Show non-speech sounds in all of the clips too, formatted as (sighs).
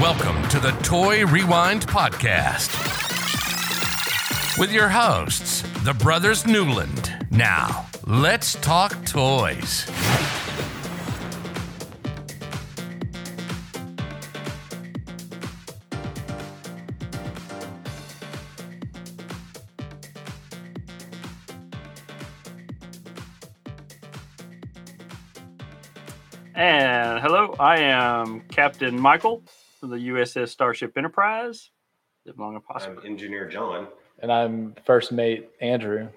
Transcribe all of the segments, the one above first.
Welcome to the Toy Rewind Podcast with your hosts, the Brothers Newland. Now, let's talk toys. And hello, I am Captain Michael from the USS Starship Enterprise. Live long and I'm. Engineer John. and I'm first mate Andrew.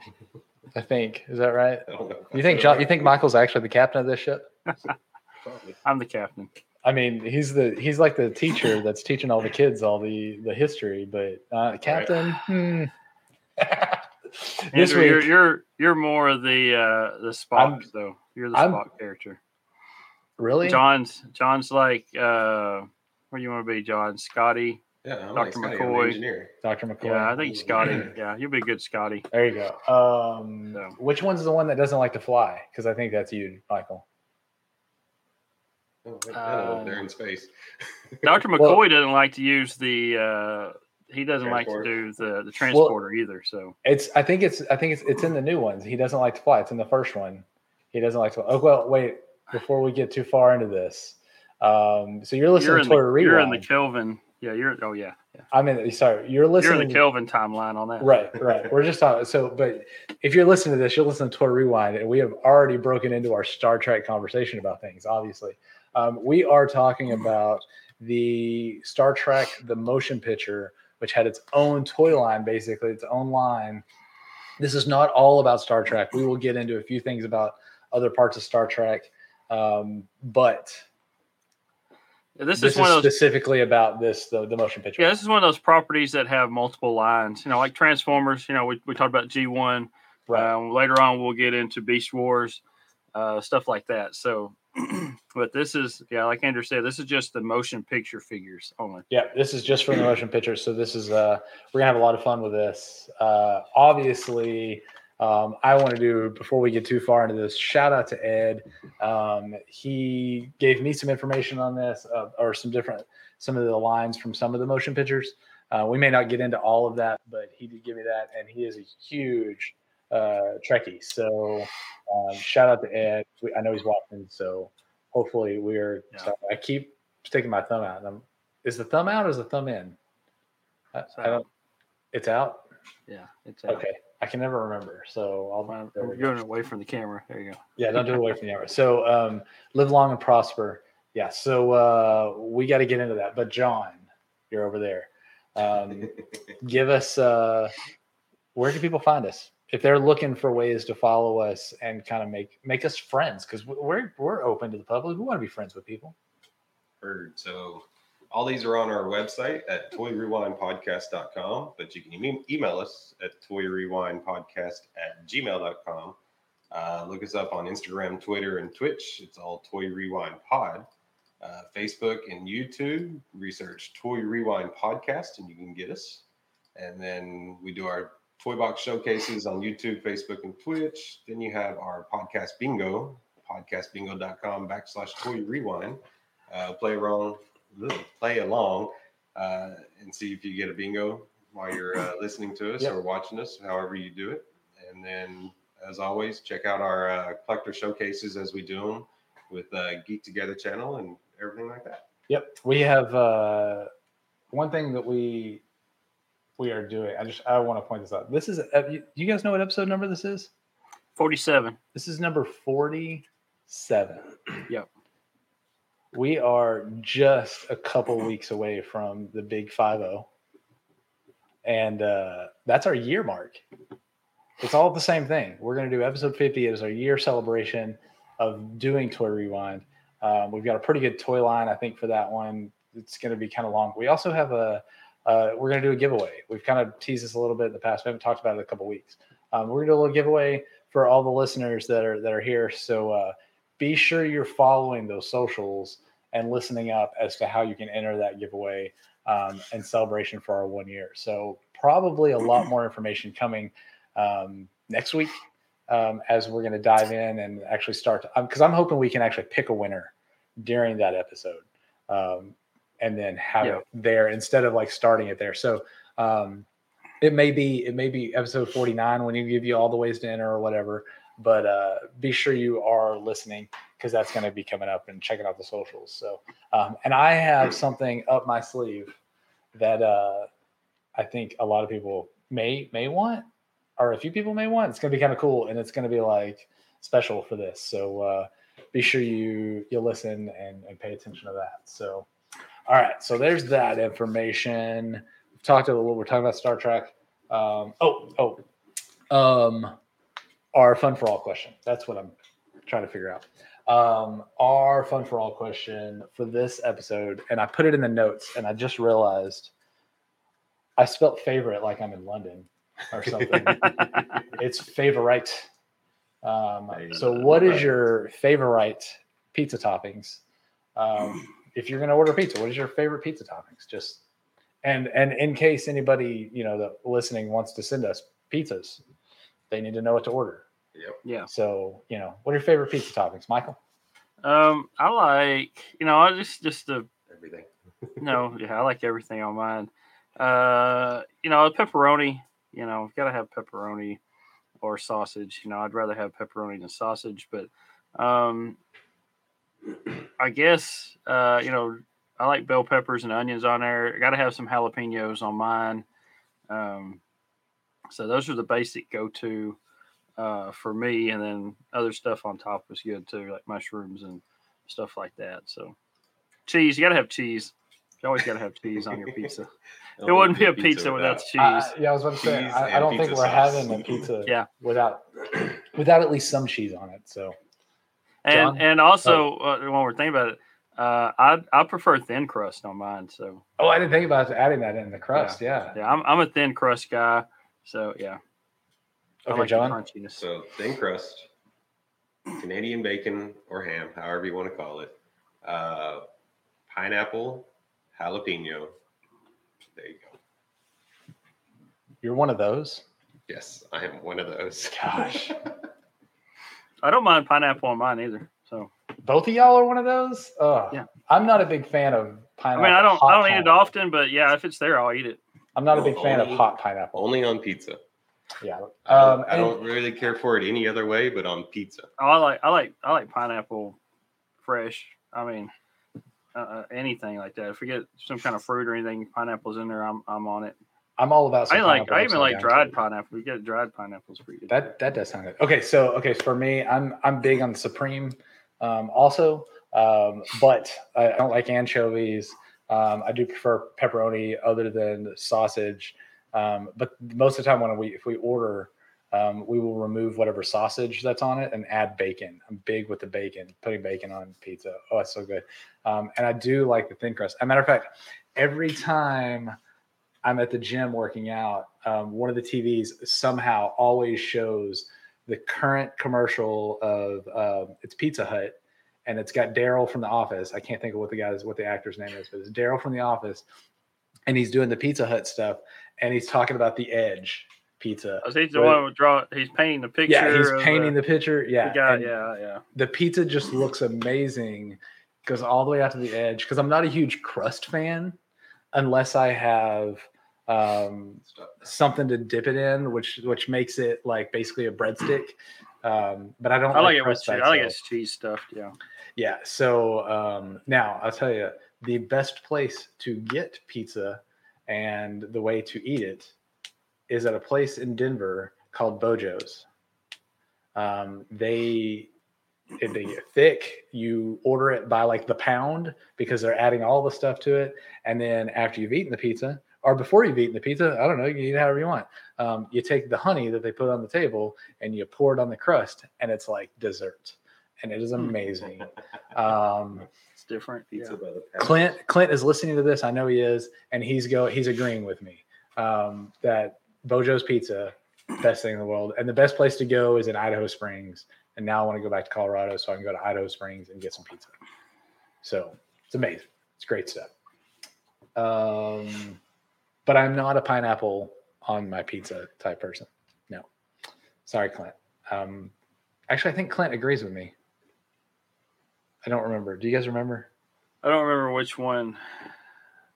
I think is that right? I don't know. You think John? You think Michael's actually the captain of this ship? (laughs) I'm the captain. I mean, he's the he's like the teacher that's teaching all the kids all the the history, but uh, captain. Hmm. (laughs) this Andrew, you're, you're you're more of the uh, the Spock I'm- though. You're the I'm- Spock character. really? John's John's like uh, where do you want to be, John? Scotty. Yeah, I'm Dr. like Scotty, I'm McCoy. engineer. Dr. McCoy. Yeah, I think Scotty. Yeah, you'll be a good Scotty. There you go. Um, So- which one's the one that doesn't like to fly? Because I think that's you, Michael. Oh, wait, no, Uh, they're in space. (laughs) Dr. Well- McCoy doesn't like to use the. Uh, he doesn't like to do the the transporter either. So It's I think it's I think it's it's in the new ones. He doesn't like to fly. It's in the first one. He doesn't like to. Oh well, wait. Before we get too far into this, um, so you're listening you're in to the Toy you're in the Kelvin. Yeah, you're. Oh yeah, yeah. I mean, sorry, you're You're listening. in the Kelvin timeline on that. Right, right. We're just talking. So, but if you're listening to this, you'll listen to Toy Rewind, and we have already broken into our Star Trek conversation about things. Obviously, um, we are talking about the Star Trek the motion picture, which had its own toy line, basically its own line. This is not all about Star Trek. We will get into a few things about other parts of Star Trek, um, but This, this is one of those. specifically about this the, the motion picture. Yeah, this is one of those properties that have multiple lines. You know, like Transformers. You know, we, we talked about G one. right. Um, later on, we'll get into Beast Wars, uh, stuff like that. So, (clears throat) but this is yeah, like Andrew said, this is just the motion picture figures only. Yeah, this is just for the motion picture. So this is uh we're gonna have a lot of fun with this. Uh obviously um, I want to do before we get too far into this. Shout out to Ed. Um, he gave me some information on this, uh, or some different some of the lines from some of the motion pictures. Uh, we may not get into all of that, but he did give me that, and he is a huge uh, Trekkie. So um, shout out to Ed. We, I know he's watching, so hopefully we're. Yeah. so I keep sticking my thumb out, I'm is the thumb out or is the thumb in? I, It's I don't. out. It's out. Yeah, it's uh, Okay, I can never remember. So I'll. Fine. there We're go. going away from the camera. There you go. Yeah, don't do it away from the camera. So um, live long and prosper. Yeah. So uh, we got to get into that. But John, you're over there. Um, (laughs) give us uh, where can people find us if they're looking for ways to follow us and kind of make make us friends because we're we're open to the public. We want to be friends with people. Heard. So all these are on our website at toyrewindpodcast.com, but you can email us at toyrewindpodcast at gmail.com. Uh, look us up on Instagram, Twitter, and Twitch. It's all Toy Rewind Pod. Uh, Facebook and YouTube, research Toy Rewind Podcast, and you can get us. And then we do our toy box showcases on YouTube, Facebook, and Twitch. Then you have our podcast bingo, podcastbingo.com backslash toy rewind. Uh, play along, play along, uh, and see if you get a bingo while you're uh, listening to us Yep. or watching us, however you do it. And then, as always, check out our uh, collector showcases as we do them with uh, Geek Together channel and everything like that. Yep, we have uh, one thing that we we are doing. I just I want to point this out. This is uh, you, you guys know what episode number this is? Forty-seven. This is number forty-seven. Yep. We are just a couple weeks away from the big five zero, and uh, that's our year mark. It's all the same thing. We're going to do episode fifty as our year celebration of doing Toy Rewind. Um, we've got a pretty good toy line, I think, for that one. It's going to be kind of long. We also have a uh, we're going to do a giveaway. We've kind of teased this a little bit in the past. We haven't talked about it in a couple weeks. Um, we're going to do a little giveaway for all the listeners that are that are here. So uh, be sure you're following those socials and listening up as to how you can enter that giveaway um, and celebration for our one year. So probably a lot more information coming um, next week um, as we're going to dive in and actually start because I'm hoping we can actually pick a winner during that episode. Um, and then have Yeah. it there instead of like starting it there. So um, it may be it may be episode 49 when you give you all the ways to enter or whatever. But uh, be sure you are listening because that's going to be coming up and checking out the socials. So um, and I have something up my sleeve that uh, I think a lot of people may may want, or a few people may want. It's going to be kind of cool, and it's going to be like special for this. So uh, be sure you you listen and, and pay attention to that. So, all right. So there's that information. We've talked a little. We're talking about Star Trek. Um, oh oh, um, our fun for all question. That's what I'm trying to figure out. Um, our fun for all question for this episode, and I put it in the notes, and I just realized I spelt favorite like I'm in London or something. (laughs) it's favorite. Um, so, what is your favorite pizza toppings? Um, if you're going to order pizza, what is your favorite pizza toppings? Just and and in case anybody you know that listening wants to send us pizzas, they need to know what to order. Yep. Yeah. So, you know, what are your favorite pizza toppings, Michael? Um, I like you know I just just the Everything. (laughs) no yeah I like everything on mine. Uh, you know pepperoni. You know I've gotta have pepperoni or sausage. You know I'd rather have pepperoni than sausage, but um, I guess uh you know I like bell peppers and onions on there. I got to have some jalapenos on mine. Um, so those are the basic go to uh, for me, and then other stuff on top was good too, like mushrooms and stuff like that. So cheese, you got to have cheese. You always got to have cheese on your pizza. (laughs) It wouldn't be a pizza without cheese. Uh, yeah, I was about to say, Cheese I, I don't think we're sauce. having a pizza (laughs) Yeah. without without at least some cheese on it. So, and John? and also uh, when we're thinking about it, uh, I I prefer thin crust on mine. So oh, I didn't think about adding that in the crust. Yeah. yeah, I'm I'm a thin crust guy. So yeah, I Okay, like John. crunchiness. So thin crust, Canadian bacon or ham, however you want to call it. Uh, pineapple, jalapeno. There you go. You're one of those. Yes, I am one of those. (laughs) Gosh, (laughs) I don't mind pineapple on mine either. So both of y'all are one of those. Oh, Yeah. I'm not a big fan of pineapple. I mean, I don't I don't eat it often, but yeah, if it's there, I'll eat it. I'm not a big fan of hot pineapple. Only on pizza. Yeah. I don't, Um, I don't really care for it any other way, but on pizza. Oh, I like I like I like pineapple fresh. I mean, uh, uh, anything like that. If we get some kind of fruit or anything, pineapples in there, I'm I'm on it. I'm all about. some I like I even like dried pineapple. We get dried pineapples pretty good. That that does sound good. Okay, so okay, so for me, I'm I'm big on supreme, um, also, um, but I don't like anchovies. Um, I do prefer pepperoni other than sausage. Um, but most of the time, when we if we order, um, we will remove whatever sausage that's on it and add bacon. I'm big with the bacon, putting bacon on pizza. Oh, it's so good. Um, and I do like the thin crust. As a matter of fact, every time I'm at the gym working out, um, one of the TVs somehow always shows the current commercial of uh, it's Pizza Hut, and it's got Daryl from The Office. I can't think of what the guy's what the actor's name is, but it's Daryl from The Office, and he's doing the Pizza Hut stuff, and he's talking about the Edge pizza. Oh, so he's the one who draw. He's painting the picture. Yeah, he's painting the, the picture. Yeah, the guy. Yeah, yeah. the pizza just looks amazing. Goes all the way out to the edge because I'm not a huge crust fan unless I have um, something to dip it in, which which makes it like basically a breadstick. Um, but I don't. I like it with cheese. I like it's cheese stuffed. Yeah. Yeah. So um, now I'll tell you the best place to get pizza and the way to eat it is at a place in Denver called Beau Jo's. Um, they if they get thick, you order it by like the pound because they're adding all the stuff to it. And then after you've eaten the pizza, or before you've eaten the pizza, I don't know, you can eat it however you want. Um, you take the honey that they put on the table and you pour it on the crust, and it's like dessert, and it is amazing. um, different. Pizza Yeah. by the pound. Clint Clint is listening to this. I know he is, and he's go he's agreeing with me um, that Beau Jo's Pizza, best thing in the world, and the best place to go is in Idaho Springs. And now I want to go back to Colorado so I can go to Idaho Springs and get some pizza. So it's amazing. It's great stuff. Um, but I'm not a pineapple on my pizza type person. No, sorry, Clint. Um, actually, I think Clint agrees with me. I don't remember. Do you guys remember? I don't remember which one.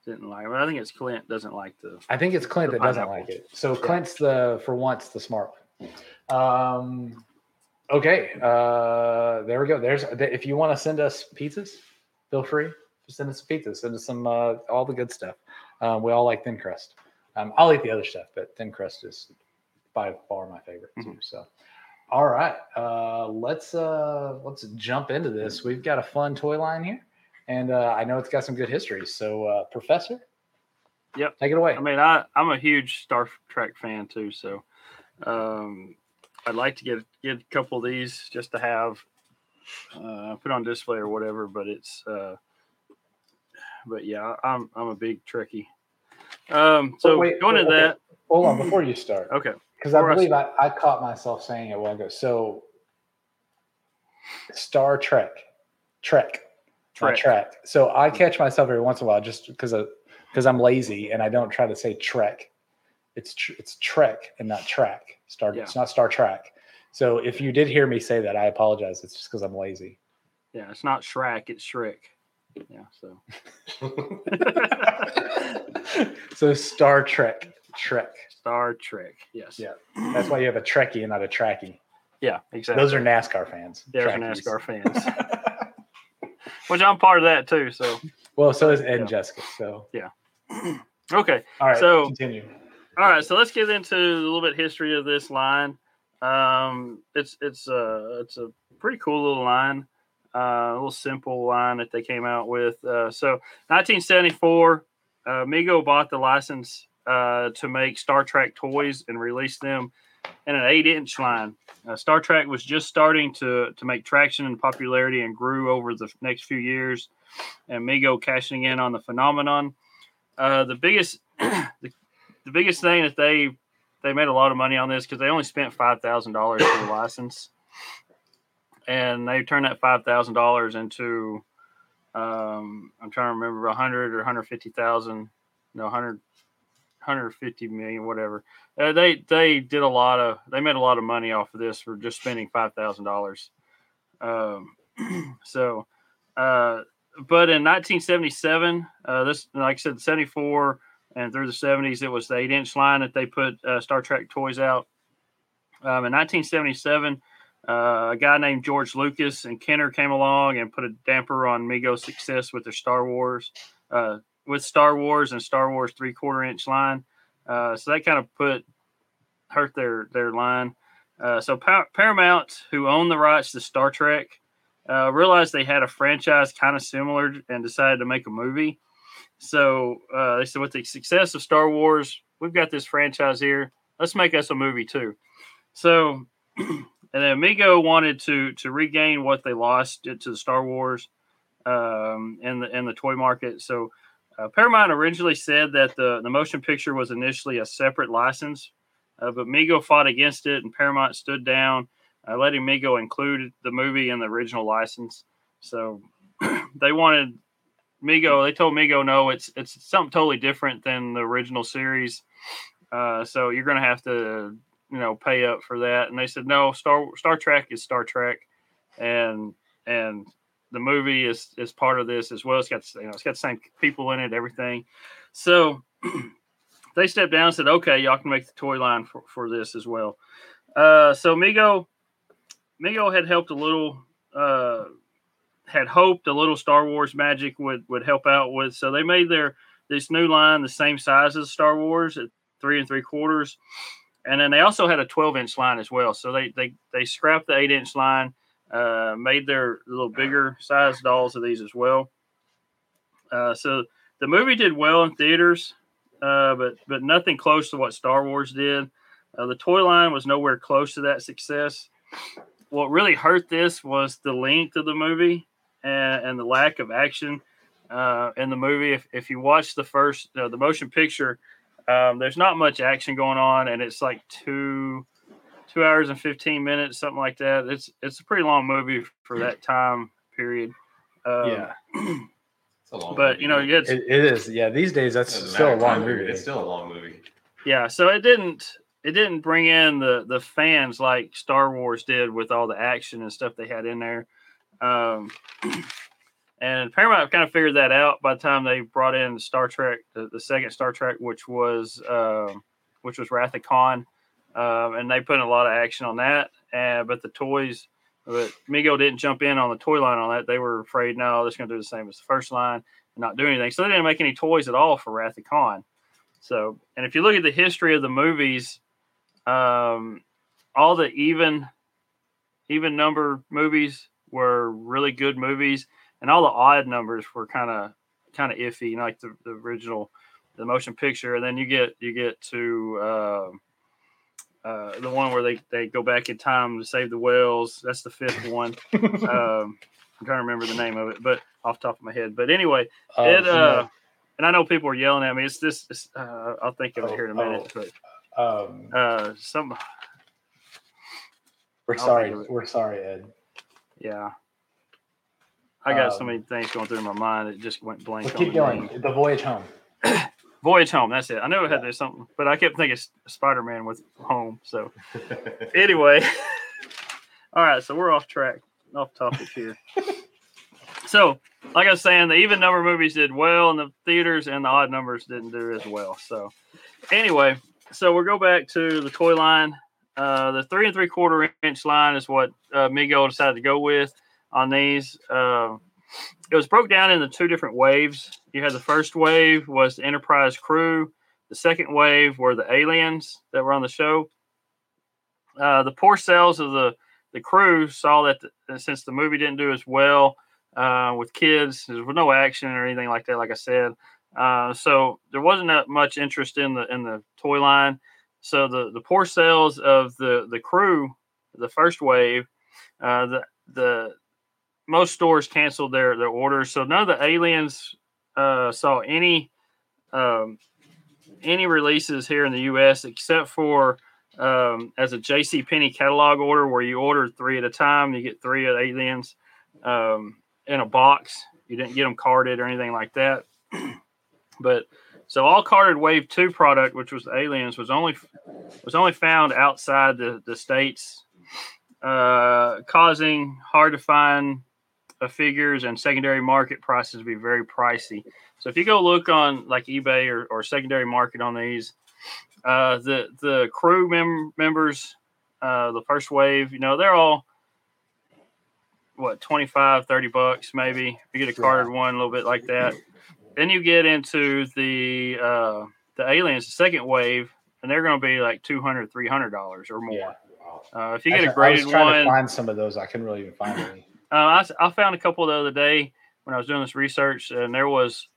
didn't like. I think it's Clint doesn't like the. I think it's Clint that doesn't like it. So Clint's the for once the smart one. Um, okay, uh, there we go. There's if you want to send us pizzas, feel free. Just send us some pizzas. Send us some uh, all the good stuff. Um, we all like thin crust. Um, I'll eat the other stuff, but thin crust is by far my favorite too. So, all right, uh, let's uh, let's jump into this. We've got a fun toy line here, and uh, I know it's got some good history. So, uh, Professor, Yep. take it away. I mean, I I'm a huge Star Trek fan too, so um, I'd like to get get a couple of these just to have uh, put on display or whatever. But it's uh, but yeah, I'm I'm a big Trekkie. Um, so But wait, going wait, into okay. that, Hold on before you start, okay, because I believe I, I caught myself saying it a while ago. So, Star Trek, Trek, not Trek. Trek. So I hmm. catch myself every once in a while just because because I'm lazy and I don't try to say Trek. It's tr- it's Trek and not track. Star. Yeah. It's not Star Trek. So if you did hear me say that, I apologize. It's just because I'm lazy. yeah, it's not Shrek, it's Shrek. Yeah, so (laughs) (laughs) so Star Trek, Trek. Star Trek, yes, Yeah. That's why you have a Trekkie and not a Trekkie. yeah, exactly. Those are NASCAR fans. There's Trekkies. NASCAR fans, (laughs) which I'm part of that too. So well, so is Ed Yeah. and Jessica. So Yeah. (clears throat) okay, all right, So- continue. All right, so let's get into a little bit history of this line. Um, it's it's a it's a pretty cool little line, uh, a little simple line that they came out with. Uh, so 1974, uh, Mego bought the license uh, to make Star Trek toys and release them in an eight-inch line. Uh, Star Trek was just starting to to make traction and popularity and grew over the next few years, and Mego cashing in on the phenomenon. Uh, the biggest (clears throat) the the biggest thing that they they made a lot of money on this because they only spent five thousand dollars for the license, and they turned that five thousand dollars into um, I'm trying to remember a hundred or hundred fifty thousand, no hundred. 150 million whatever. Uh, they they did a lot of they made a lot of money off of this for just spending five thousand dollars. Um (clears throat) so uh but in 1977 uh this like i said 74 and through the 70s it was the eight inch line that they put uh, star trek toys out. Um, in 1977 uh, a guy named george lucas and kenner came along and put a damper on Mego's success with their star wars uh, with star wars and star wars three quarter inch line uh, so that kind of put hurt their their line uh, so Pa- paramount who owned the rights to star trek uh, realized they had a franchise kind of similar and decided to make a movie so uh, they said, with the success of Star Wars, we've got this franchise here. Let's make us a movie too. So, (clears throat) and then Amigo wanted to to regain what they lost to the Star Wars um, in the in the toy market. So, uh, Paramount originally said that the the motion picture was initially a separate license, uh, but Mego fought against it, and Paramount stood down, uh, letting Mego include the movie in the original license. So, (clears throat) they wanted Mego, they told Mego, no, it's it's something totally different than the original series. Uh, so you're going to have to, you know, pay up for that. And they said, no, Star Star Trek is Star Trek, and and the movie is is part of this as well. It's got you know it's got the same people in it, everything. So (clears throat) they stepped down and said, okay, y'all can make the toy line for, for this as well. Uh, so Mego, Mego had helped a little. Uh, had hoped a little Star Wars magic would would help out with. So they made their this new line the same size as Star Wars at three and three quarters, and then they also had a twelve inch line as well. So they they they scrapped the eight inch line, uh, made their little bigger size dolls of these as well. Uh, so the movie did well in theaters, uh, but but nothing close to what Star Wars did. Uh, the toy line was nowhere close to that success. What really hurt this was the length of the movie and, and the lack of action uh, in the movie. If, if you watch the first, uh, the motion picture, um, there's not much action going on, and it's like two two hours and 15 minutes, something like that. It's it's a pretty long movie for that time period. Um, yeah, It's a long but movie. you know, it's it, it is. Yeah, these days that's still a long time movie. It's still a long movie. yeah. So it didn't it didn't bring in the the fans like Star Wars did with all the action and stuff they had in there. Um, (clears throat) and Paramount kind of figured that out by the time they brought in Star Trek, the, the second Star Trek, which was uh, which was Wrath of Khan, uh, and they put a lot of action on that. And but the toys, but Mego didn't jump in on the toy line on that. They were afraid, no, they're going to do the same as the first line and not do anything. So they didn't make any toys at all for Wrath of Khan. So, and if you look at the history of the movies, um, all the even even number movies were really good movies, and all the odd numbers were kind of kind of iffy, like the, the original the motion picture, and then you get you get to uh, uh, the one where they, they go back in time to save the whales. That's the fifth one. (laughs) um, I'm trying to remember the name of it, but off top of my head. But anyway, Oh, it uh, know, and I know people are yelling at me. It's this. It's, uh, I'll think of it Oh, here in a minute. But um, uh, some we're sorry. think of it. We're sorry, Ed. yeah. I got so Um, many things going through my mind. It just went blank. We'll on keep the going. name. The voyage home. Voyage home. That's it. I know it had there's something, but I kept thinking Spider Man with home. So (laughs) anyway, (laughs) all right. So we're off track, off topic here. (laughs) so, like I was saying, the even number movies did well in the theaters, and the odd numbers didn't do as well. So, anyway, so we'll go back to the toy line. Uh, the three and three quarter inch line is what uh, Mego decided to go with on these. Uh, it was broke down into two different waves. You had the first wave was the Enterprise crew. The second wave were the aliens that were on the show. Uh, the poor sales of the the crew saw that the, since the movie didn't do as well uh, with kids, there was no action or anything like that. Like I said, uh, so there wasn't that much interest in the in the toy line. So the the poor sales of the the crew, the first wave, uh, the the most stores canceled their their orders. So none of the aliens uh, saw any um, any releases here in the U.S. except for um, as a J.C. Penney catalog order, where you order three at a time, you get three of the aliens um, in a box. You didn't get them carded or anything like that. (clears throat) but so all carded Wave Two product, which was aliens, was only was only found outside the the states, uh, causing hard to find uh, figures and secondary market prices to be very pricey. So if you go look on like eBay or, or secondary market on these, uh, the the crew mem- members, uh, the first wave, you know, they're all what 25 30 bucks maybe you get a carded one a little bit like that then you get into the uh the aliens the second wave and they're going to be like 200 300 dollars or more Yeah. uh, if you get a I, graded I was trying one to find some of those. I couldn't really even find any. Uh, I, I found a couple the other day when I was doing this research, and there was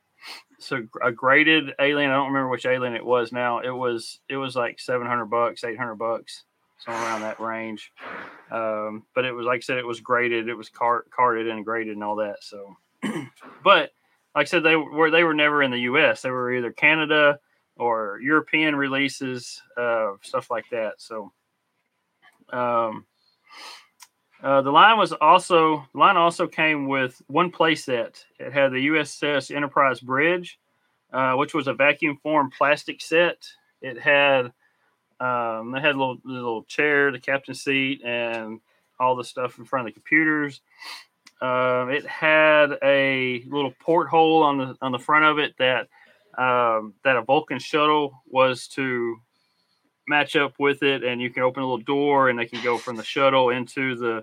so a graded alien. I don't remember which alien it was now. It was it was like seven hundred bucks, eight hundred bucks, somewhere around that range. Um, but it was like I said, it was graded, it was cart, carded and graded and all that. So, (clears throat) but like I said, they were they were never in the U.S. They were either Canada or European releases, uh, stuff like that. So. Um, uh, the line was also the line also came with one playset. It had the USS Enterprise bridge, uh, which was a vacuum formed plastic set. It had um, it had a little little chair, the captain's seat, and all the stuff in front of the computers. Um, it had a little porthole on the on the front of it that um, that a Vulcan shuttle was to match up with it, and you can open a little door, and they can go from the shuttle into the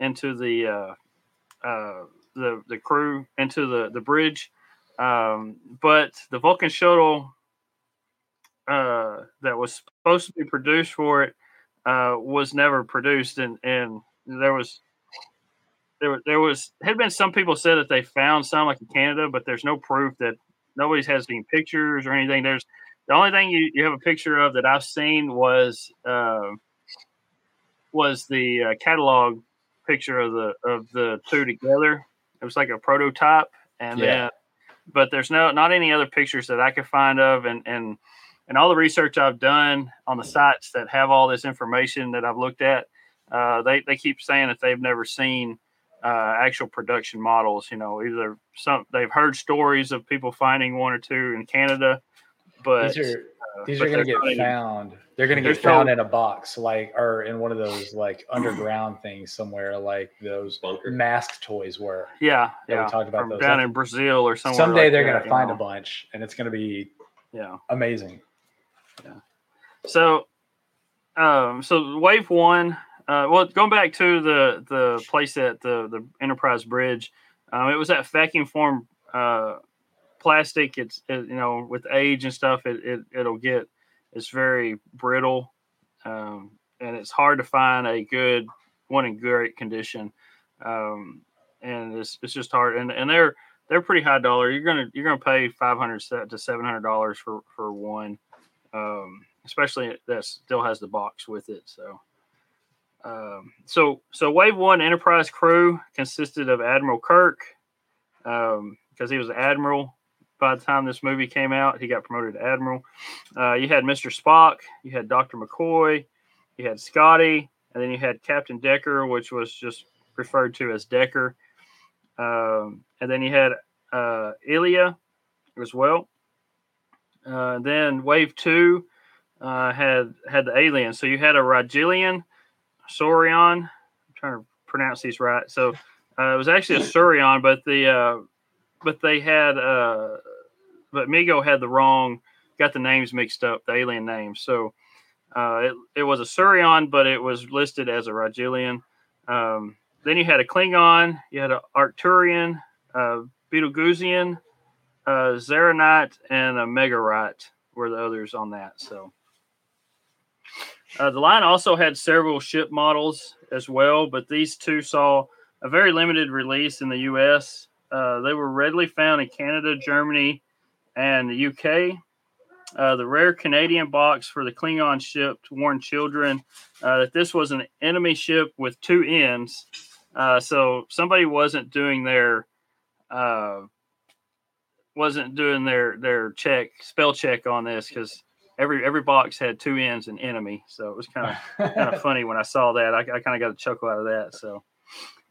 into the uh, uh, the the crew into the the bridge. Um, but the Vulcan shuttle uh, that was supposed to be produced for it uh, was never produced, and and there was there there was had been some people said that they found some like in Canada, but there's no proof that nobody's has any pictures or anything. There's the only thing you, you have a picture of that I've seen was uh, was the uh, catalog picture of the of the two together. It was like a prototype, and Yeah. then but there's no not any other pictures that I could find of, and and and all the research I've done on the sites that have all this information that I've looked at, uh, they they keep saying that they've never seen uh, actual production models. You know, either some they've heard stories of people finding one or two in Canada, but These are These are going to get even- found. They're going to get no- found in a box, like or in one of those like (clears throat) underground things somewhere, like those Bunker. mask toys were. Yeah, Yeah, we talked about those. down That's- in Brazil or somewhere. Someday like they're going to find know. a bunch, and it's going to be Yeah. amazing. Yeah. So, um, so wave one. Uh, well, going back to the the place at the the Enterprise Bridge, um, it was that vacuum form uh, plastic. It's it, you know with age and stuff, it, it it'll get it's very brittle, um, and it's hard to find a good one in great condition. Um, and it's it's just hard, and and they're they're pretty high dollar. You're gonna you're gonna pay five hundred to seven hundred dollars for for one. Um, especially that still has the box with it. So, um, so so Wave One Enterprise crew consisted of Admiral Kirk, um, because he was admiral by the time this movie came out. He got promoted to admiral. Uh, you had Mr. Spock, you had Dr. McCoy, you had Scotty, and then you had Captain Decker, which was just referred to as Decker. Um, and then you had uh, Ilia as well. Uh, then Wave Two uh, had had the aliens. So you had a Rigellian, Saurian. I'm trying to pronounce these right. So uh, it was actually a Saurian, but the uh, but they had uh, but Mego had the wrong, got the names mixed up, the alien names. So uh, it it was a Saurian, but it was listed as a Rigellian. Um, then you had a Klingon, you had an Arcturian, uh, Betelgeusian, uh, Zaranite, and a Megarite were the others on that. So uh, the line also had several ship models as well, but these two saw a very limited release in the U.S. Uh, they were readily found in Canada, Germany, and the UK. Uh, the rare Canadian box for the Klingon ship warned children uh, that this was an enemy ship with two ends. Uh, so somebody wasn't doing their uh, wasn't doing their their check spell check on this because every every box had two ends and enemy. So it was kind of kind of (laughs) funny when I saw that. I, I kind of got a chuckle out of that. So,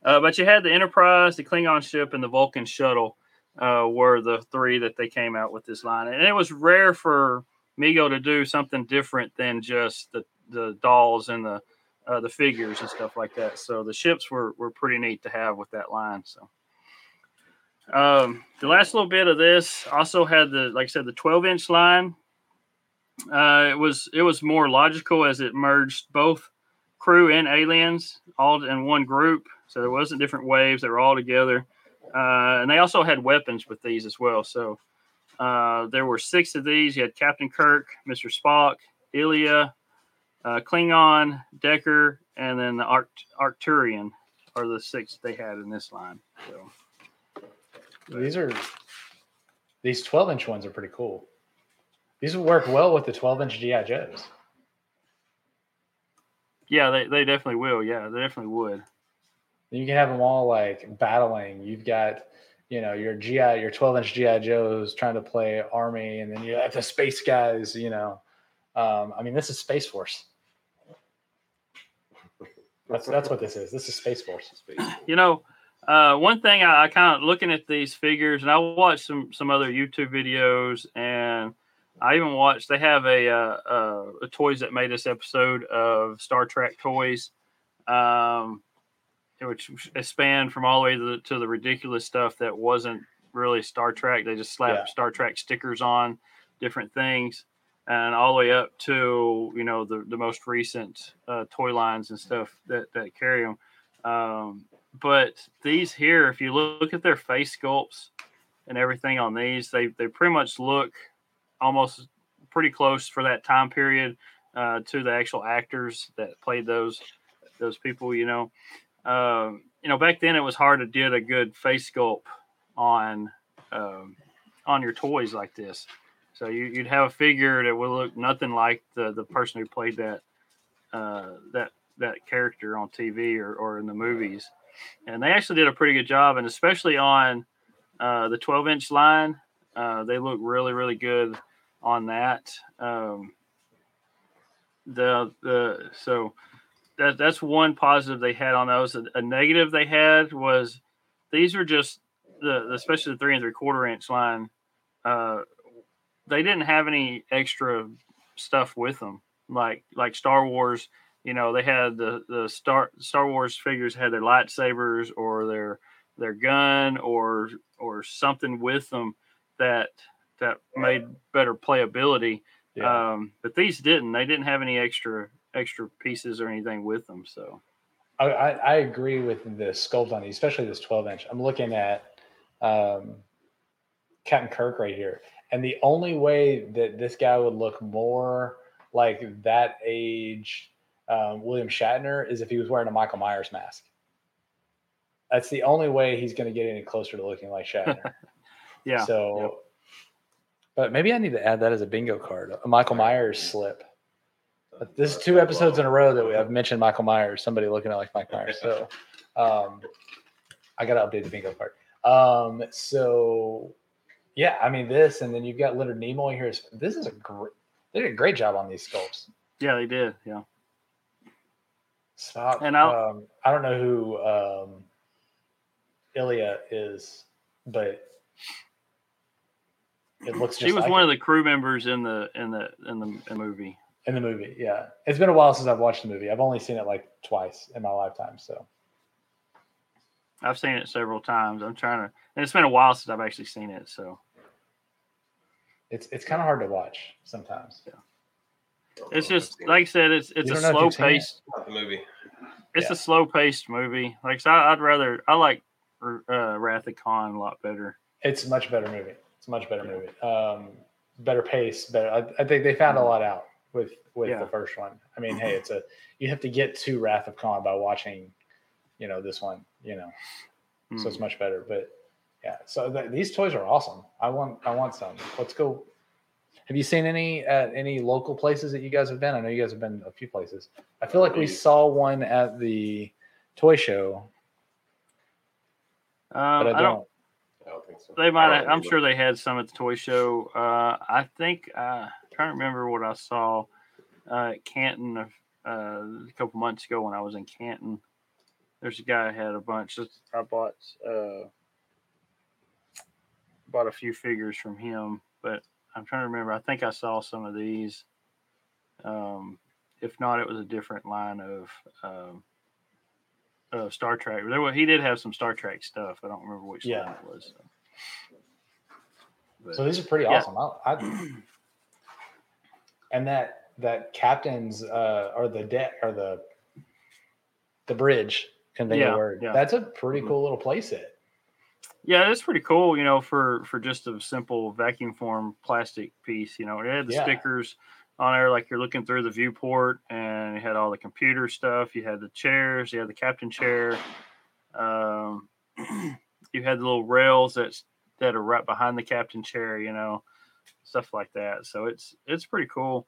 uh, but you had the Enterprise, the Klingon ship, and the Vulcan shuttle uh, were the three that they came out with this line, and it was rare for Mego to do something different than just the the dolls and the uh, the figures and stuff like that. So the ships were were pretty neat to have with that line. So. Um, the last little bit of this also had the, like I said, the 12 inch line. Uh, it was it was more logical as it merged both crew and aliens all in one group. So there wasn't different waves; they were all together. Uh, and they also had weapons with these as well. So uh, there were six of these. You had Captain Kirk, Mister Spock, Ilia, uh, Klingon, Decker, and then the Arct- Arcturian are the six they had in this line. So. These are these 12 inch ones are pretty cool. These would work well with the 12 inch GI Joes. Yeah, they, they definitely will. Yeah, they definitely would. You can have them all like battling. You've got, you know, your GI, your 12 inch GI Joes trying to play army, and then you have the space guys. You know, um, I mean, this is Space Force. That's that's what this is. This is Space Force. You know, uh, one thing I, I kind of looking at these figures, and I watched some some other YouTube videos, and I even watched. They have a, uh, uh, a toys that made this episode of Star Trek toys, um, which spanned from all the way to the, to the ridiculous stuff that wasn't really Star Trek. They just slapped Yeah. Star Trek stickers on different things, and all the way up to you know the the most recent uh, toy lines and stuff that that carry them. Um, but these here, if you look at their face sculpts and everything on these, they they pretty much look almost pretty close for that time period uh, to the actual actors that played those those people. You know, um, you know back then it was hard to get a good face sculpt on um, on your toys like this. So you, you'd have a figure that would look nothing like the the person who played that uh, that that character on TV or, or in the movies. And they actually did a pretty good job, and especially on uh, the 12 inch line, uh, they look really, really good on that. Um, the the so that that's one positive they had on those. A, a negative they had was these were just the especially the three and three quarter inch line. Uh, they didn't have any extra stuff with them, like like Star Wars. You know, they had the the Star Star Wars figures had their lightsabers or their their gun or or something with them that that made better playability. Yeah. Um, but these didn't. They didn't have any extra extra pieces or anything with them. So I, I, I agree with the sculpt on these, especially this 12 inch. I'm looking at um, Captain Kirk right here. And the only way that this guy would look more like that age um, William Shatner is if he was wearing a Michael Myers mask. That's the only way he's going to get any closer to looking like Shatner. (laughs) yeah. So, but maybe I need to add that as a bingo card, a Michael Myers slip. But this is two episodes in a row that we have mentioned Michael Myers, somebody looking at like Mike Myers. So um, I got to update the bingo part. Um, so yeah, I mean this, and then you've got Leonard Nimoy here. This is a great, they did a great job on these sculpts. yeah, they did. Yeah. Stop. And um, I don't know who um, Ilia is, but it looks. She was like one it. of the crew members in the in the, in the movie. In the movie. Yeah, it's been a while since I've watched the movie. I've only seen it like twice in my lifetime. So I've seen it several times. I'm trying to, and it's been a while since I've actually seen it. So it's it's kind of hard to watch sometimes. Yeah. It's just like I said, it's it's a don't know if slow you've seen it? paced. Movie. It's Yeah. a slow paced movie. Like so I, I'd rather I like uh, Wrath of Khan a lot better. It's a much better movie. It's a much better movie. Um, better pace. Better. I, I think they found a lot out with with Yeah. the first one. I mean, hey, it's a you have to get to Wrath of Khan by watching, you know, this one. You know, Hmm. so it's much better. But yeah, so th- these toys are awesome. I want I want some. Let's go. Have you seen any at any local places that you guys have been? I know you guys have been a few places. I feel like we saw one at the toy show, Um, but I I don't. I don't think so. They might. I Have, I'm sure they had some at the toy show. Uh, I think uh, trying to remember what I saw uh, at Canton uh, a couple months ago when I was in Canton. There's a guy who had a bunch. I bought uh, bought a few figures from him, but I'm trying to remember. I think I saw some of these. Um, if not, it was a different line of um, uh, Star Trek. There was, he did have some Star Trek stuff. I don't remember which Yeah. it was. So. But- So these are pretty Yeah. awesome. I, I, and that that captain's uh, or the deck or the the bridge Yeah, the word. yeah. That's a pretty Mhm. cool little playset. Yeah, it's pretty cool, you know, for for just a simple vacuum form plastic piece. You know, it had the Yeah. stickers on there, like you're looking through the viewport, and you had all the computer stuff. You had the chairs, you had the captain chair. Um, (clears throat) you had the little rails that's that are right behind the captain chair. You know, stuff like that. So it's it's pretty cool.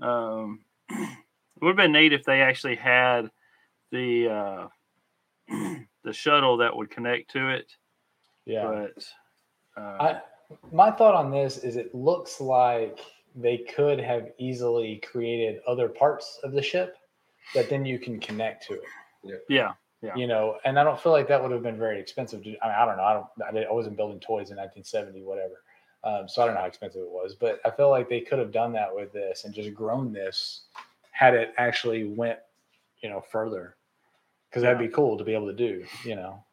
Um, (clears throat) it would have been neat if they actually had the uh, (clears throat) the shuttle that would connect to it Yeah. but uh, I my thought on this is it looks like they could have easily created other parts of the ship that then you can connect to it. yeah, Yeah. You know, and I don't feel like that would have been very expensive. To, I mean, I don't know. I don't. I, did, I wasn't building toys in 1970, whatever. Um, so I don't know how expensive it was, but I feel like they could have done that with this and just grown this had it actually went, you know, further. Because that'd be cool to be able to do. You know,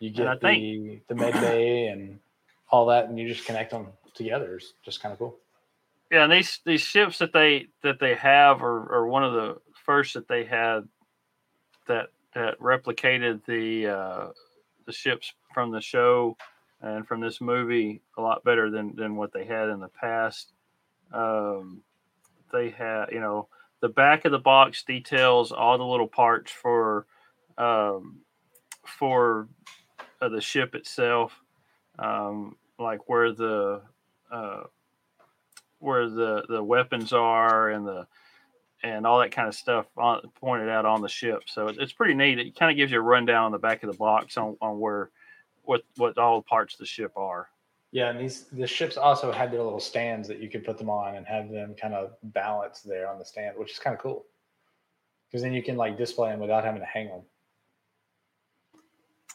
you get the the med bay and all that, and you just connect them together. is just kind of cool. yeah. And these these ships that they that they have are, are one of the first that they had that that replicated the uh, the ships from the show and from this movie a lot better than than what they had in the past. Um, they had you know the back of the box details all the little parts for um, for uh, the ship itself, um, like where the uh, where the the weapons are and the and all that kind of stuff on, pointed out on the ship. So it's, it's pretty neat. It kind of gives you a rundown on the back of the box on, on where what what all the parts of the ship are. Yeah, and these the ships also had their little stands that you could put them on and have them kind of balance there on the stand, which is kind of cool. Because then you can like display them without having to hang them.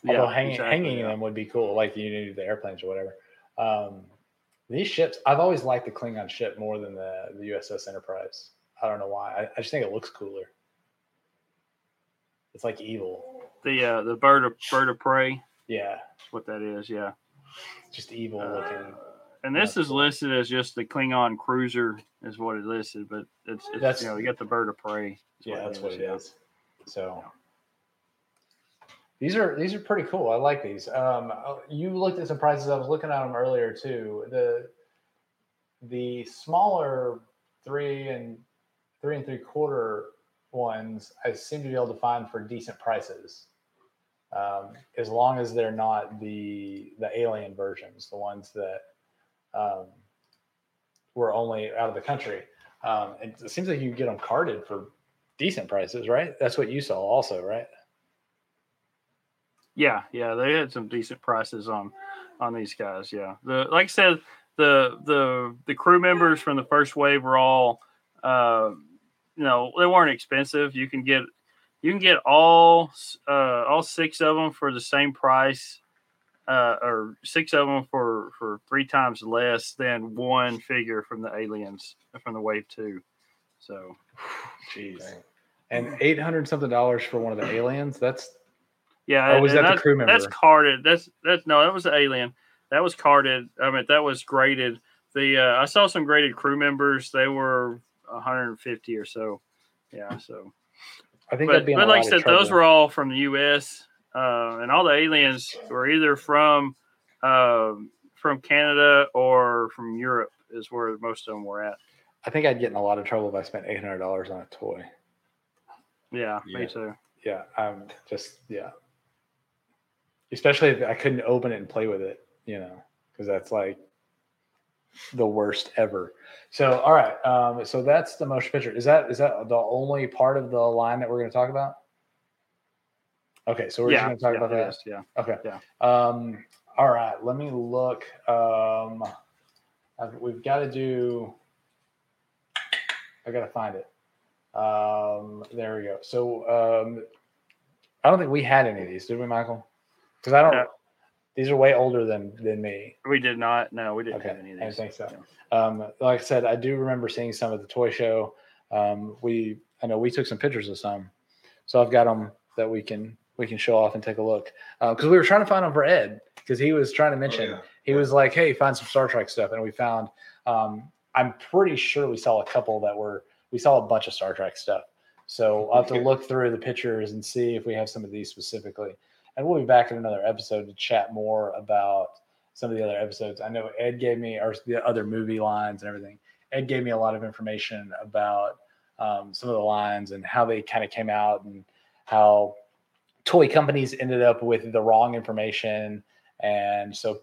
Although hanging exactly, hanging yeah. them would be cool, like you do the airplanes or whatever. Um, These ships, I've always liked the Klingon ship more than the, the USS Enterprise. I don't know why. I, I just think it looks cooler. It's like evil. The uh, the bird of bird of prey. Yeah, That's what that is. Yeah. just evil Uh, looking. and this is cool. listed as just the Klingon cruiser, is what it listed, but it's, it's That's- you know you got the bird of prey. Yeah, that's what it yeah. is. So these are these are pretty cool. I like these. Um, you looked at some prices. I was looking at them earlier too. The the smaller three and three and three quarter ones, I seem to be able to find for decent prices. Um, as long as they're not the the alien versions, the ones that um, were only out of the country. Um, it seems like you get them carded for decent prices, right? That's what you saw, also, right? Yeah, yeah, they had some decent prices on on these guys. Yeah, the like I said, the the the crew members from the first wave were all, uh, you know, they weren't expensive. You can get you can get all uh, all six of them for the same price, uh, or six of them for for three times less than one figure from the aliens from the wave two. So (sighs) Jeez. And eight hundred something dollars for one of the aliens. That's Yeah, Oh, was that the crew member? That's carded. That's that's no, that was the alien. That was carded. I mean, that was graded. The uh, I saw some graded crew members. They were 150 or so. Yeah, so I think but, that'd be. but like I said, those were all from the U.S. Uh, and all the aliens were either from um from Canada or from Europe. Is where most of them were at. I think I'd get in a lot of trouble if I spent eight hundred dollars on a toy. Yeah, Yeah. me too. Yeah, I'm just yeah. Especially if I couldn't open it and play with it, you know, because that's like the worst ever. So, all right, um, so that's the motion picture. Is that is that the only part of the line that we're going to talk about? Okay, so we're yeah, just going to talk yeah, about that. yeah. Okay. Yeah. Um, all right. Let me look. Um, I've, we've got to do. I got to find it. Um, there we go. So um, I don't think we had any of these, did we, Michael? Because I don't. No. These are way older than than me. We did not. No, we didn't Okay, have any of I think so. Yeah. Um, like I said, I do remember seeing some at the toy show. Um, we, I know we took some pictures of some, so I've got them that we can we can show off and take a look. Because we were trying to find them for Ed because he was trying to mention yeah. he was like, "Hey, find some Star Trek stuff," and we found. Um, I'm pretty sure we saw a couple that were we saw a bunch of Star Trek stuff. So I'll have to look through the pictures and see if we have some of these specifically. And we'll be back in another episode to chat more about some of the other episodes. I know Ed gave me, or the other movie lines and everything. Ed gave me a lot of information about um, some of the lines and how they kind of came out and how toy companies ended up with the wrong information. And so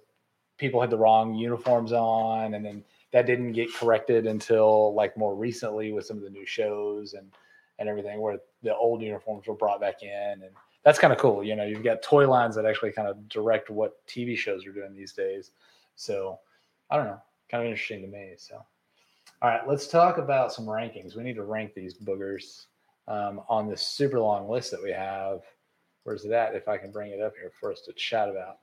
people had the wrong uniforms on. And then that didn't get corrected until like more recently with some of the new shows and, and everything where the old uniforms were brought back in. And that's kind of cool. You know, you've got toy lines that actually kind of direct what TV shows are doing these days. So I don't know, kind of interesting to me. So, all right, let's talk about some rankings. We need to rank these boogers um, on this super long list that we have. Where's it at? If I can bring it up here for us to chat about.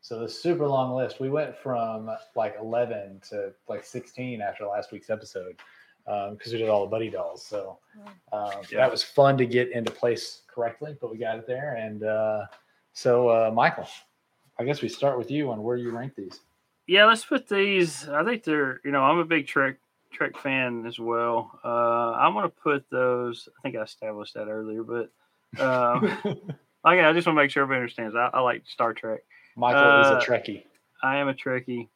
So the super long list, we went from like 11 to like 16 after last week's episode because we did all the buddy dolls. So um, Yeah. that was fun to get into place correctly, but we got it there. And uh, so, uh, Michael, I guess we start with you on where you rank these. Yeah, let's put these. I think they're. You know, I'm a big Trek Trek fan as well. Uh, I'm gonna put those. I think I established that earlier, but um, (laughs) like I just want to make sure everybody understands. I, I like Star Trek. Michael is a Uh, Trekkie. I am a Trekkie.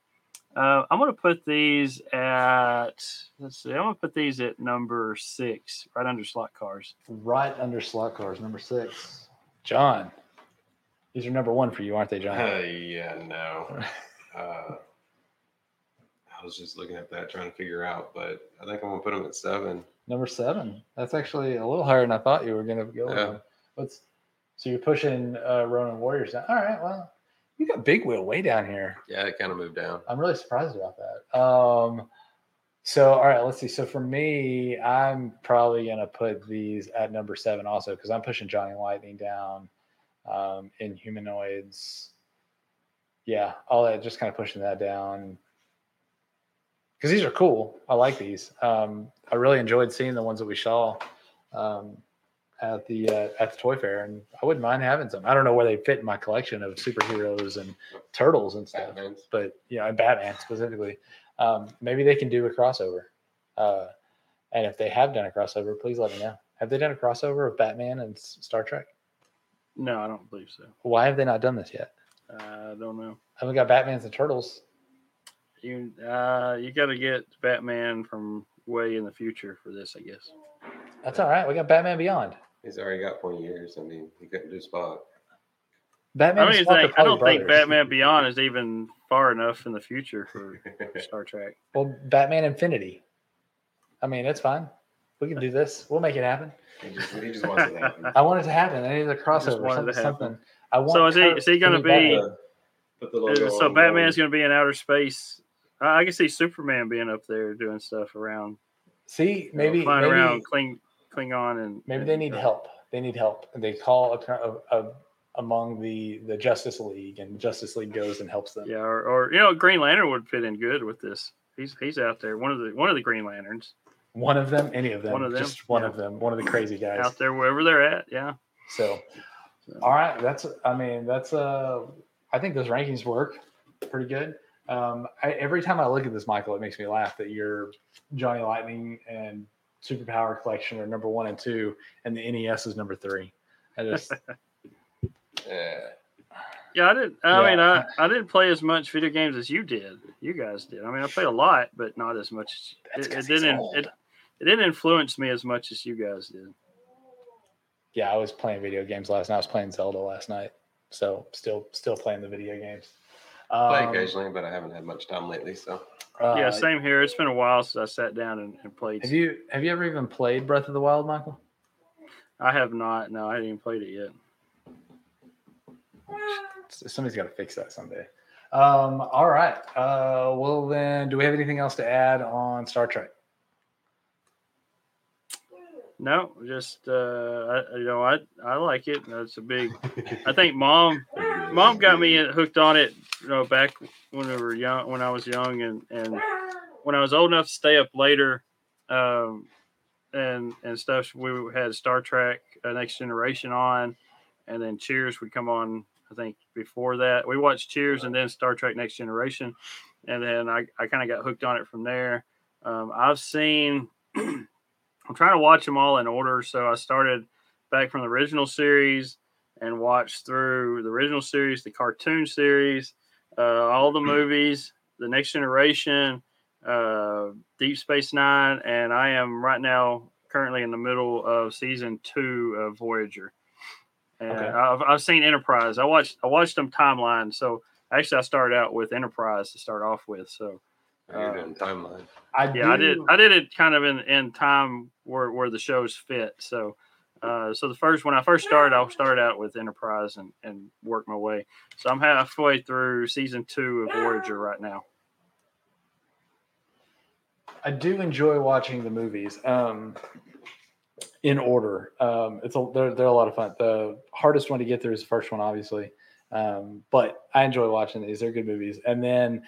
Uh, I'm gonna put these at. Let's see. I'm gonna put these at number six, right under slot cars. Right under slot cars, number six. John, these are number one for you, aren't they, John? Uh, yeah, no. (laughs) Uh, I was just looking at that, trying to figure out, but I think I'm gonna put them at seven. Number seven. That's actually a little higher than I thought you were going to go. Yeah. with. What's so you're pushing uh, Ronin Warriors down? All right. Well, you got Big Wheel way down here. Yeah, it kind of moved down. I'm really surprised about that. Um, so all right, let's see. So for me, I'm probably gonna put these at number seven also because I'm pushing Johnny Lightning down um, Inhumanoids. Yeah, all that just kind of pushing that down. because these are cool. I like these. Um, I really enjoyed seeing the ones that we saw um, at the uh, at the toy fair, and I wouldn't mind having some. I don't know where they fit in my collection of superheroes and turtles and stuff, Batman's. but yeah, and Batman specifically. Um, maybe they can do a crossover. Uh, and if they have done a crossover, please let me know. Have they done a crossover of Batman and S- Star Trek? No, I don't believe so. Why have they not done this yet? I don't know. Haven't got Batman's and Turtles. You uh, you got to get Batman from way in the future for this, I guess. That's all right. We got Batman Beyond. He's already got 20 years. I mean, he couldn't do Spot. Batman. I don't Spock are I don't probably think brothers. Batman Beyond is even far enough in the future for (laughs) Star Trek. Well, Batman Infinity. I mean, it's fine. We can do this. We'll make it happen. he, just, he just wants it to happen. I want it to happen. I need a crossover. wanted it Something. to happen. something. I want. So is he- Kurt is he gonna to be- Batman. Put the uh, so on Batman's going to be in outer space. I I can see Superman being up there doing stuff around, See, maybe flying maybe, around Kling, Klingon, and maybe they need uh, help. They need help. And they call a, a, a among the the Justice League, and Justice League goes and helps them. Yeah, or, or you know, Green Lantern would fit in good with this. He's he's out there. One of the one of the Green Lanterns One of them, any of them, One of them, just one yeah. of them, one of the crazy guys. out there wherever they're at. Yeah. So, So- all right, that's. I mean, that's. Uh, I think those rankings work pretty good. Um, I, every time I look at this, Michael, it makes me laugh that you're Johnny Lightning and Superpower collection are number one and two, and the NES is number three. I just, Yeah. (laughs) Yeah, I didn't. I mean, I, I didn't play as much video games as you did. You guys did. I mean, I played a lot, but not as much. That's As, it didn't. old. It, it didn't influence me as much as you guys did. yeah, I was playing video games last night. I was playing Zelda last night, so still, still playing the video games. Play Um, occasionally, but I haven't had much time lately. So uh, yeah, same here. It's been a while since I sat down and, and played. Have you have you ever even played Breath of the Wild, Michael? I have not. No, I haven't even played it yet. Somebody's got to fix that someday. Um, all right. Uh, well, then, do we have anything else to add on Star Trek? No, just uh, I, you know, I I like it. It's a big. I think (laughs) mom mom got me hooked on it. You know, back when we were young, when I was young, and and when I was old enough to stay up later, um, and and stuff. We had Star Trek: uh, Next Generation on, and then Cheers would come on. I think before that, we watched Cheers and then Star Trek: Next Generation, and then I I kind of got hooked on it from there. Um, I've seen. (clears throat) I'm trying to watch them all in order. So I started back from the original series and watched through the original series, the cartoon series, uh, all the movies, the Next Generation, uh, Deep Space Nine, and I am right now currently in the middle of season two of Voyager. And Okay. I've, I've seen Enterprise. I watched I watched them timeline. So actually, I started out with Enterprise to start off with. So you're doing timeline. I yeah, I did. I did it kind of in in time where where the shows fit. So, uh, so the first when I first started, I started out with Enterprise and and worked my way. So I'm halfway through season two of Voyager right now. I do enjoy watching the movies um, in order. Um, it's a, they're, they're a lot of fun. The hardest one to get through is the first one, obviously. Um, but I enjoy watching these. They're good movies. And then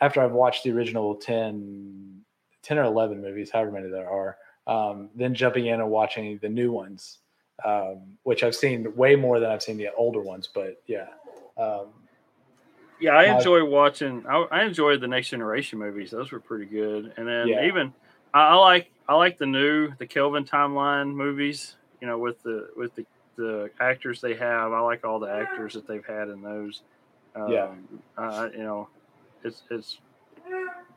after I've watched the original 10, 10 or 11 movies, however many there are, um, then jumping in and watching the new ones, um, which I've seen way more than I've seen the older ones. But yeah. Um, Yeah, I My- enjoy watching. I, I enjoyed the Next Generation movies; those were pretty good. And then Yeah. even I, I like I like the new the Kelvin timeline movies. You know, with the with the the actors they have. I like all the actors that they've had in those. Um, Yeah. Uh, you know, it's it's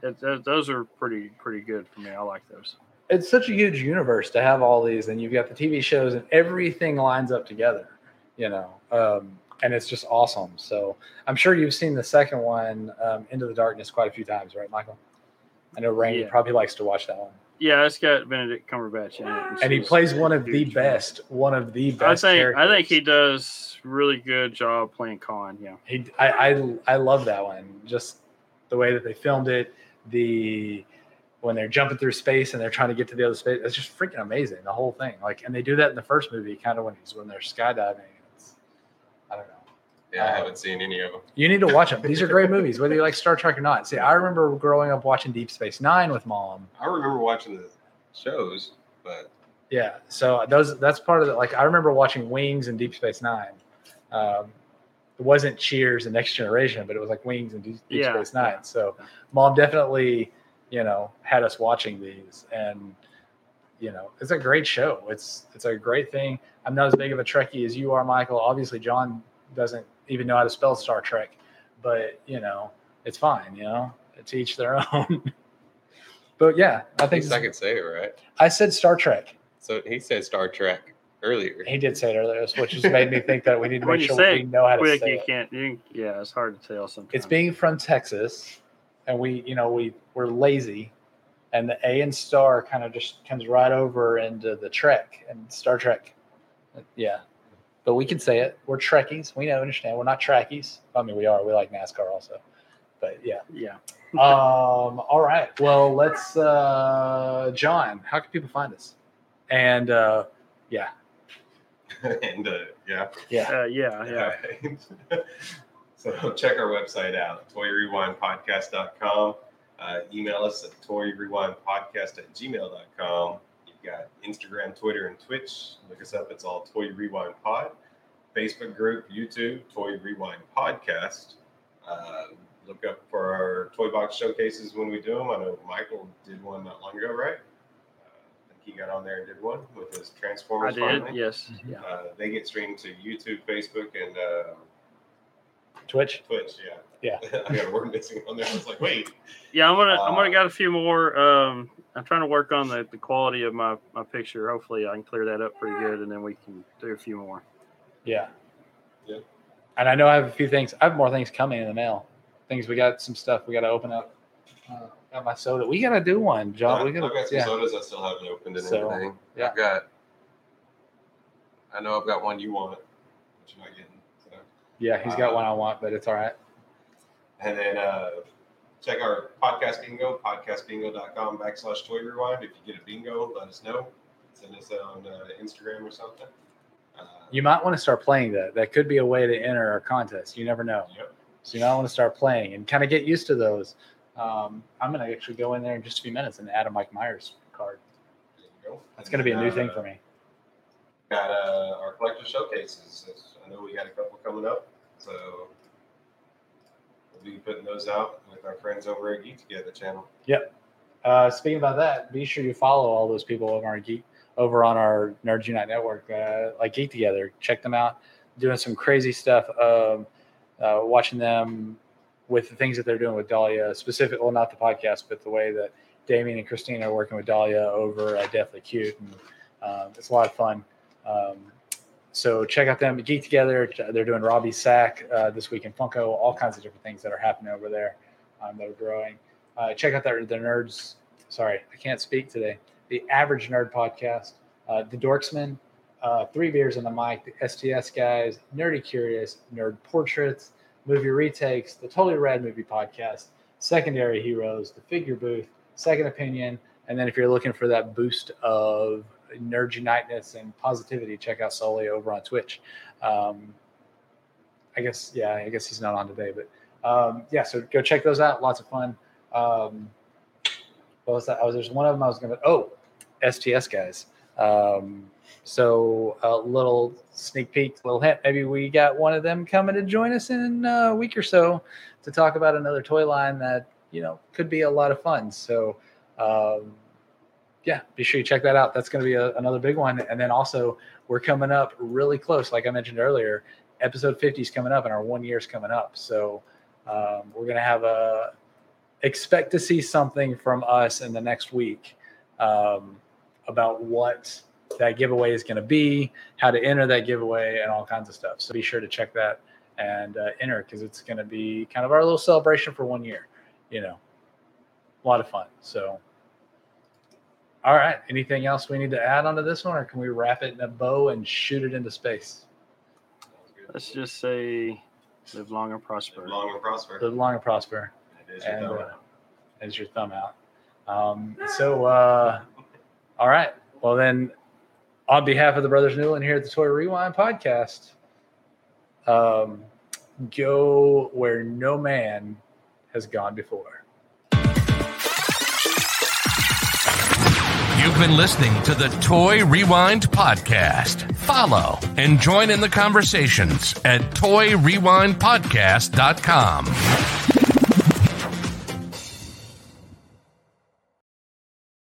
it, th- those are pretty pretty good for me. I like those. It's such a huge universe to have all these and you've got the tv shows and everything lines up together you know um, and it's just awesome so i'm sure you've seen the second one um, into the darkness quite a few times right michael i know randy Yeah. probably likes to watch that one Yeah, it's got Benedict Cumberbatch in it, and he plays one of the huge fan. best one of the best. I best think I think he does really good job playing Khan. Yeah. he I, I i love that one just the way that they filmed it the when they're jumping through space and they're trying to get to the other space it's just freaking amazing the whole thing like and they do that in the first movie kind of when he's when they're skydiving it's i don't know Yeah, I Uh, haven't seen any of them. You need to watch them. These are great (laughs) movies, whether you like Star Trek or not. See, I remember growing up watching Deep Space Nine with mom. I remember watching the shows, but Yeah, so those that's part of it. Like I remember watching Wings and Deep Space Nine. Um, it wasn't Cheers and Next Generation, but it was like Wings and Deep, Deep Yeah, Space Nine. yeah. So mom definitely, you know, had us watching these, and you know, it's a great show. It's it's a great thing. I'm not as big of a Trekkie as you are, Michael. Obviously, John doesn't even know how to spell Star Trek, but you know, it's fine. You know, to each their (laughs) own. but yeah, I I think think I could say it right. I said Star Trek. So he said Star Trek earlier. He did say it earlier, which just made me think that we need to make sure we know how to Quick, say you it. can't. You, yeah, it's hard to tell sometimes. It's being from Texas, and we, you know, we we're lazy, and the A and Star kind of just comes right over into the Trek and Star Trek. Yeah, but we can say it. We're Trekkies. We know, understand. We're not Trackies. I mean, we are. We like NASCAR also, but yeah. Yeah. (laughs) um. All right. Well, let's. uh John, how can people find us? And uh yeah, (laughs) and uh, yeah. yeah. Uh, yeah. Yeah. (laughs) Alright. so check our website out, toyrewindpodcast.com. Uh, email us at toyrewindpodcast at gmail.com. You've got Instagram, Twitter, and Twitch. Look us up. It's all Toy Rewind Pod. Facebook group, YouTube, Toy Rewind Podcast. Uh, look up for our toy box showcases when we do them. I know Michael did one not long ago, right? Uh, I think he got on there and did one with his Transformers. I Transformers. did. finally. Yes. Mhm. Yeah. Uh, they get streamed to YouTube, Facebook, and uh, Twitch. Twitch. Yeah. Yeah. (laughs) I got a word missing on there. I was like, wait. Yeah, I'm gonna I'm Uh, gonna got a few more. Um, I'm trying to work on the, the quality of my, my picture. Hopefully, I can clear that up pretty good, and then we can do a few more. Yeah. Yeah. And I know I have a few things. I have more things coming in the mail. Things we got some stuff we got to open up. Uh, got my soda. We got to do one, John. We I've got got some yeah. sodas I still haven't opened and So, everything. yeah. I've got. I know I've got one you want, but you're not getting. Yeah, he's got one I want, but it's all right. And then uh, check our podcast bingo, podcastbingo.com backslash toy rewind. If you get a bingo, let us know. Send us on uh, Instagram or something. Uh, You might want to start playing that. That could be a way to enter our contest. You never know. Yep. So you might want to start playing and kind of get used to those. Um, I'm going to actually go in there in just a few minutes and add a Mike Myers card. There you go. That's going to be a new thing uh, for me. Got uh, our collector showcases. Know we got a couple coming up, so we'll be putting those out with our friends over at Geek Together channel. Uh, speaking about that, be sure you follow all those people over our geek over on our Nerds Unite network, uh, like Geek Together. Check them out, doing some crazy stuff. Um, uh, watching them with the things that they're doing with Dahlia, specific, well, not the podcast, but the way that Damien and Christina are working with Dahlia over at Deathly Cute, and um, it's a lot of fun. Um, so check out them Geek Together. They're doing Robbie Sack uh, this week in Funko. All kinds of different things that are happening over there um, that are growing uh, check out their the nerds. Sorry, I can't speak today. The Average Nerd Podcast, uh, the Dorksman, uh, Three Beers on the Mic, the STS guys, Nerdy Curious, Nerd Portraits, Movie Retakes, the Totally Rad Movie Podcast, Secondary Heroes, the Figure Booth, Second Opinion, and then if you're looking for that boost of nerd uniteness and positivity, check out Sully over on Twitch. Um, I guess yeah, I guess he's not on today, but um, yeah, so go check those out. Lots of fun. Um, what was that? Oh, there's one of them I was gonna. Oh, STS guys. Um, so a little sneak peek, little hint. Maybe we got one of them coming to join us in a week or so to talk about another toy line that you know could be a lot of fun. So. Um, yeah, be sure you check that out. That's going to be a, another big one. And then also, we're coming up really close. Like I mentioned earlier, episode 50 is coming up, and our one year is coming up. So um, we're going to have a expect to see something from us in the next week um, about what that giveaway is going to be, how to enter that giveaway, and all kinds of stuff. So be sure to check that and uh, enter because it's going to be kind of our little celebration for one year. You know, a lot of fun. So. All right. Anything else we need to add onto this one, or can we wrap it in a bow and shoot it into space? Let's just say, live long and prosper. Live long and prosper. Live long and prosper. It is your and, thumb uh, out. as your thumb out. Um, so, uh, all right. Well, then, on behalf of the Brothers Newland here at the Toy Rewind podcast, um, go where no man has gone before. You've been listening to the Toy Rewind Podcast. Follow and join in the conversations at toyrewindpodcast.com.